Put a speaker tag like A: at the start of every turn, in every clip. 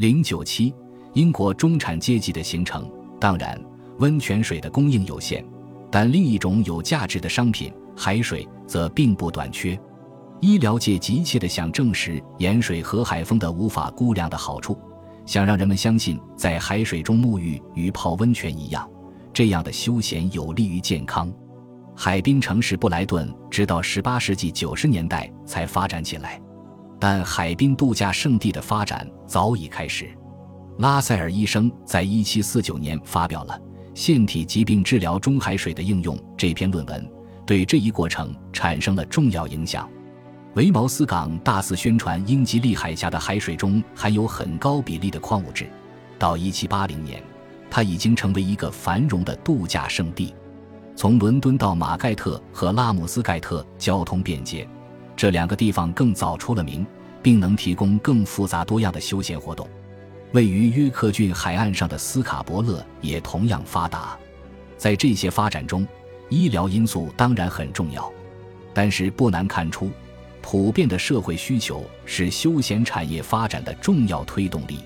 A: 零九七，英国中产阶级的形成。当然，温泉水的供应有限，但另一种有价值的商品——海水则并不短缺。医疗界急切地想证实盐水和海风的无法估量的好处，想让人们相信在海水中沐浴与泡温泉一样，这样的休闲有利于健康。海滨城市布莱顿直到18世纪90年代才发展起来，但海滨度假胜地的发展早已开始。拉塞尔医生在1749年发表了《腺体疾病治疗中海水的应用》这篇论文，对这一过程产生了重要影响。维茅斯港大肆宣传英吉利海峡的海水中含有很高比例的矿物质，到1780年，它已经成为一个繁荣的度假胜地。从伦敦到马盖特和拉姆斯盖特交通便捷，这两个地方更早出了名，并能提供更复杂多样的休闲活动。位于约克郡海岸上的斯卡伯勒也同样发达，在这些发展中，医疗因素当然很重要，但是不难看出，普遍的社会需求是休闲产业发展的重要推动力。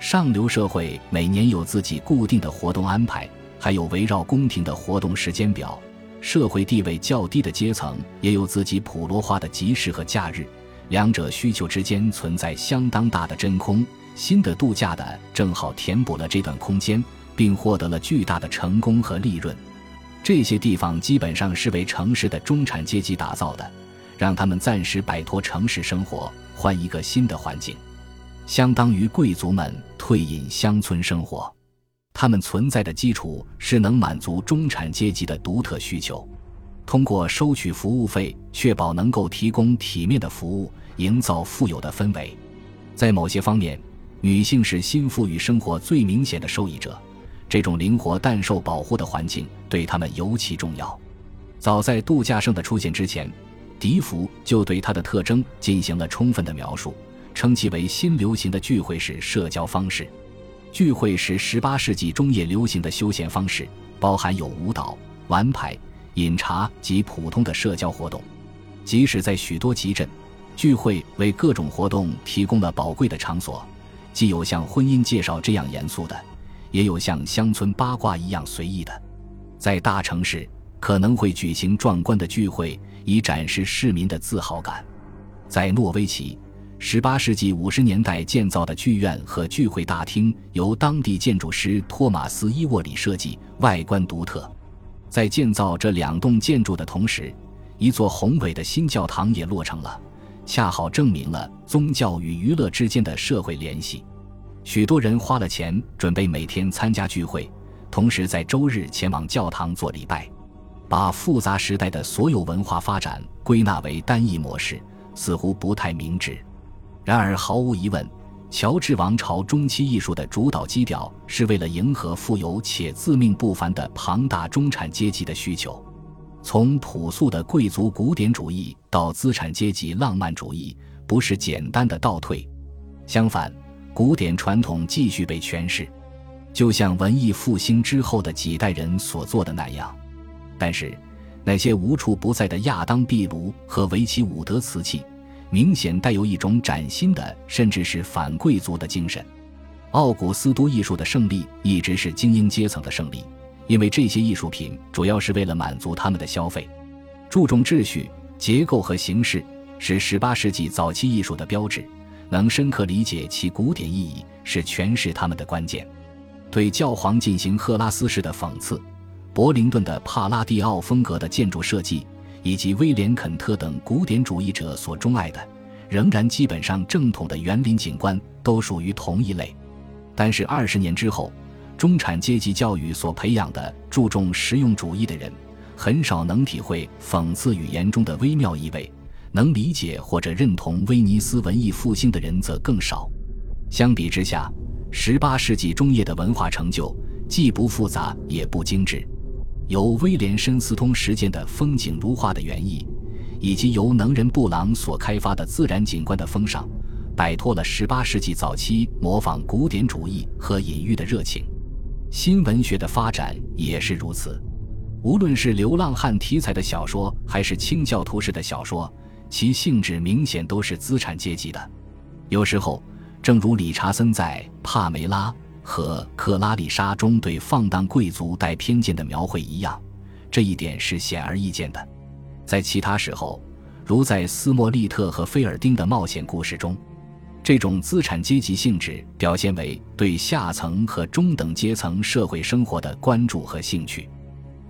A: 上流社会每年有自己固定的活动安排，还有围绕宫廷的活动时间表；社会地位较低的阶层也有自己普罗化的集市和假日，两者需求之间存在相当大的真空。新的度假的正好填补了这段空间，并获得了巨大的成功和利润。这些地方基本上是为城市的中产阶级打造的，让他们暂时摆脱城市生活，换一个新的环境，相当于贵族们退隐乡村生活。他们存在的基础是能满足中产阶级的独特需求，通过收取服务费，确保能够提供体面的服务，营造富有的氛围。在某些方面。女性是新富裕生活最明显的受益者，这种灵活但受保护的环境对他们尤其重要。早在度假胜的出现之前，笛福就对它的特征进行了充分的描述，称其为新流行的聚会式社交方式。聚会是18世纪中叶流行的休闲方式，包含有舞蹈、玩牌、饮茶及普通的社交活动。即使在许多集镇，聚会为各种活动提供了宝贵的场所。既有像婚姻介绍这样严肃的，也有像乡村八卦一样随意的。在大城市可能会举行壮观的聚会，以展示市民的自豪感。在诺维奇十八世纪五十年代建造的剧院和聚会大厅由当地建筑师托马斯·伊沃里设计，外观独特。在建造这两栋建筑的同时，一座宏伟的新教堂也落成了。恰好证明了宗教与娱乐之间的社会联系。许多人花了钱准备每天参加聚会，同时在周日前往教堂做礼拜。把复杂时代的所有文化发展归纳为单一模式，似乎不太明智。然而，毫无疑问，乔治王朝中期艺术的主导基调是为了迎合富有且自命不凡的庞大中产阶级的需求。从朴素的贵族古典主义到资产阶级浪漫主义，不是简单的倒退。相反，古典传统继续被诠释，就像文艺复兴之后的几代人所做的那样。但是，那些无处不在的亚当壁炉和维奇伍德瓷器，明显带有一种崭新的，甚至是反贵族的精神。奥古斯都艺术的胜利一直是精英阶层的胜利。因为这些艺术品主要是为了满足他们的消费，注重秩序、结构和形式，是18世纪早期艺术的标志。能深刻理解其古典意义，是诠释他们的关键。对教皇进行赫拉斯式的讽刺，柏林顿的帕拉蒂奥风格的建筑设计，以及威廉·肯特等古典主义者所钟爱的，仍然基本上正统的园林景观，都属于同一类。但是二十年之后。中产阶级教育所培养的注重实用主义的人，很少能体会讽刺语言中的微妙意味；能理解或者认同威尼斯文艺复兴的人则更少。相比之下十八世纪中叶的文化成就既不复杂也不精致。由威廉·申斯通实践的风景如画的园艺，以及由能人布朗所开发的自然景观的风尚，摆脱了18世纪早期模仿古典主义和隐喻的热情。新文学的发展也是如此，无论是流浪汉题材的小说，还是清教徒式的小说，其性质明显都是资产阶级的。有时候，正如理查森在《帕梅拉》和《克拉丽莎》中对放荡贵族带偏见的描绘一样，这一点是显而易见的。在其他时候，如在斯莫利特和菲尔丁的冒险故事中，这种资产阶级性质表现为对下层和中等阶层社会生活的关注和兴趣。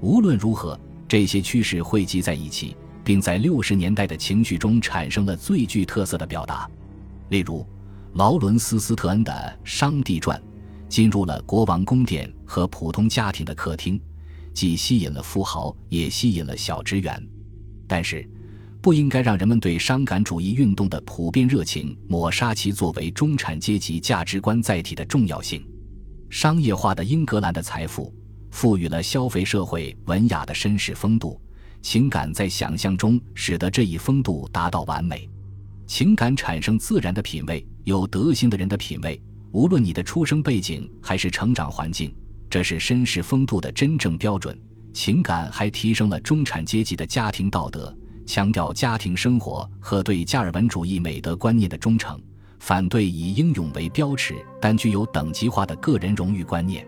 A: 无论如何，这些趋势汇集在一起，并在六十年代的情绪中产生了最具特色的表达。例如，劳伦斯·斯特恩的《商帝传》进入了国王宫殿和普通家庭的客厅，既吸引了富豪，也吸引了小职员。但是，不应该让人们对伤感主义运动的普遍热情抹杀其作为中产阶级价值观载体的重要性。商业化的英格兰的财富赋予了消费社会文雅的绅士风度，情感在想象中使得这一风度达到完美。情感产生自然的品味，有德行的人的品味，无论你的出生背景还是成长环境，这是绅士风度的真正标准。情感还提升了中产阶级的家庭道德。强调家庭生活和对加尔文主义美德观念的忠诚，反对以英勇为标尺但具有等级化的个人荣誉观念。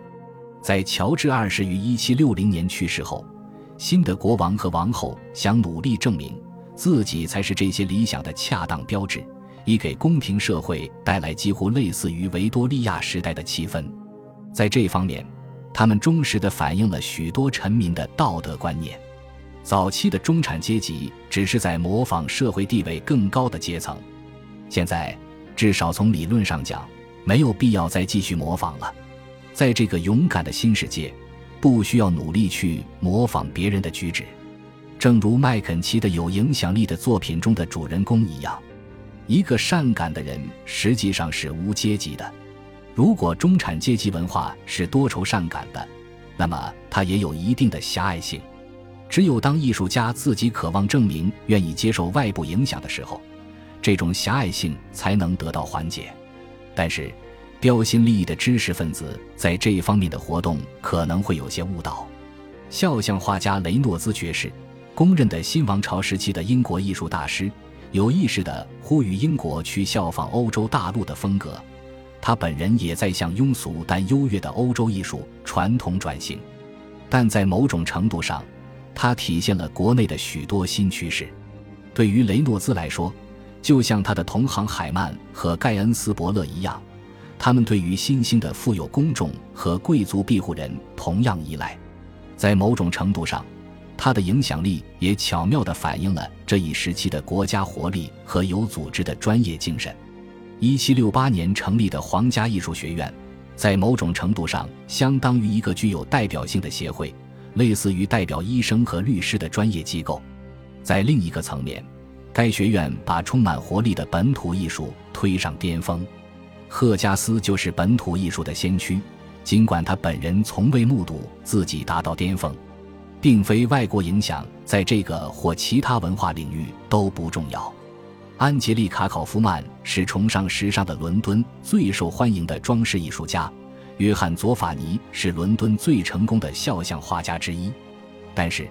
A: 在乔治二世于一七六零年去世后，新的国王和王后想努力证明自己才是这些理想的恰当标志，以给宫廷社会带来几乎类似于维多利亚时代的气氛。在这方面，他们忠实地反映了许多臣民的道德观念。早期的中产阶级只是在模仿社会地位更高的阶层，现在至少从理论上讲，没有必要再继续模仿了。在这个勇敢的新世界，不需要努力去模仿别人的举止。正如麦肯齐的有影响力的作品中的主人公一样，一个善感的人实际上是无阶级的。如果中产阶级文化是多愁善感的，那么它也有一定的狭隘性。只有当艺术家自己渴望证明、愿意接受外部影响的时候，这种狭隘性才能得到缓解。但是，标新立异的知识分子在这一方面的活动可能会有些误导。肖像画家雷诺兹爵士，公认的新王朝时期的英国艺术大师，有意识地呼吁英国去效仿欧洲大陆的风格。他本人也在向庸俗但优越的欧洲艺术传统转型，但在某种程度上。它体现了国内的许多新趋势。对于雷诺兹来说，就像他的同行海曼和盖恩斯伯勒一样，他们对于新兴的富有公众和贵族庇护人同样依赖。在某种程度上，他的影响力也巧妙地反映了这一时期的国家活力和有组织的专业精神。1768年成立的皇家艺术学院，在某种程度上相当于一个具有代表性的协会。类似于代表医生和律师的专业机构，在另一个层面，该学院把充满活力的本土艺术推上巅峰。赫加斯就是本土艺术的先驱，尽管他本人从未目睹自己达到巅峰，并非外国影响在这个或其他文化领域都不重要。安杰丽卡·考夫曼是崇尚时尚的伦敦最受欢迎的装饰艺术家。约翰·佐法尼是伦敦最成功的肖像画家之一，但是，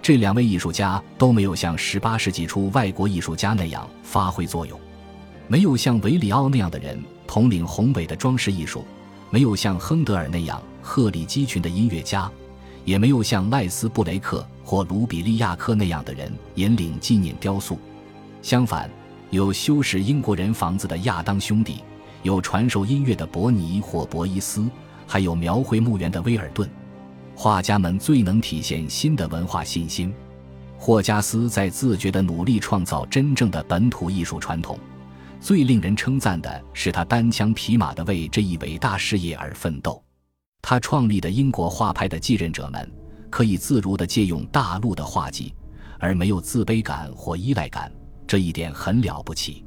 A: 这两位艺术家都没有像18世纪初外国艺术家那样发挥作用，没有像维里奥那样的人统领宏伟的装饰艺术，没有像亨德尔那样鹤立鸡群的音乐家，也没有像赖斯·布雷克或卢比利亚克那样的人引领纪念雕塑。相反，有修饰英国人房子的亚当兄弟。有传授音乐的伯尼或博伊斯，还有描绘墓园的威尔顿，画家们最能体现新的文化信心。霍加斯在自觉地努力创造真正的本土艺术传统。最令人称赞的是他单枪匹马地为这一伟大事业而奋斗。他创立的英国画派的继任者们可以自如地借用大陆的画技，而没有自卑感或依赖感，这一点很了不起。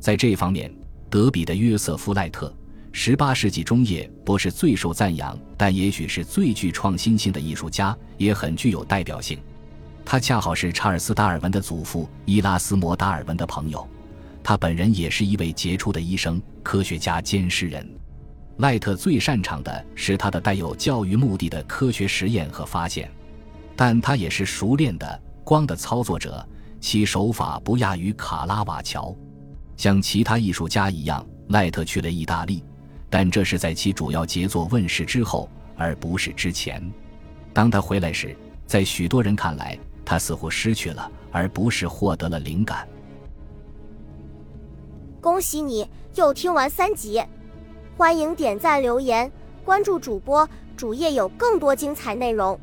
A: 在这方面。德比的约瑟夫·赖特，十八世纪中叶不是最受赞扬，但也许是最具创新性的艺术家，也很具有代表性。他恰好是查尔斯·达尔文的祖父伊拉斯摩·达尔文的朋友，他本人也是一位杰出的医生、科学家兼诗人。赖特最擅长的是他的带有教育目的的科学实验和发现，但他也是熟练的光的操作者，其手法不亚于卡拉瓦乔。像其他艺术家一样，赖特去了意大利，但这是在其主要杰作问世之后，而不是之前。当他回来时，在许多人看来，他似乎失去了，而不是获得了灵感。
B: 恭喜你又听完三集，欢迎点赞、留言、关注主播，主页有更多精彩内容。